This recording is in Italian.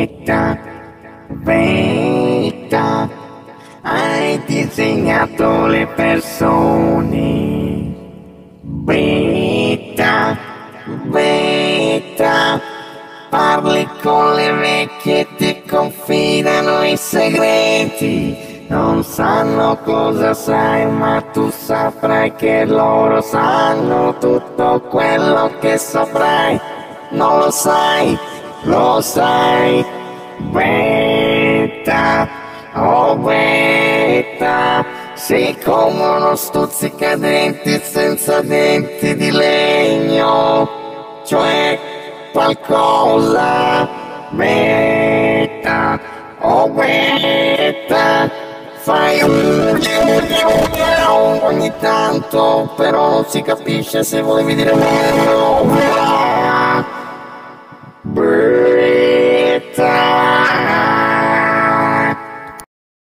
Vita, vita, hai disegnato le persone. Vita, vita, parli con le vecchie ti confidano i segreti. Non sanno cosa sai, ma tu saprai che loro sanno tutto quello che saprai. Non lo sai, lo sai. Beta, oh beta, sei come uno stuzzicadenti senza denti di legno. Cioè qualcosa. Beta, oh beta. Fai un ogni tanto, però non si capisce se volevi dire no.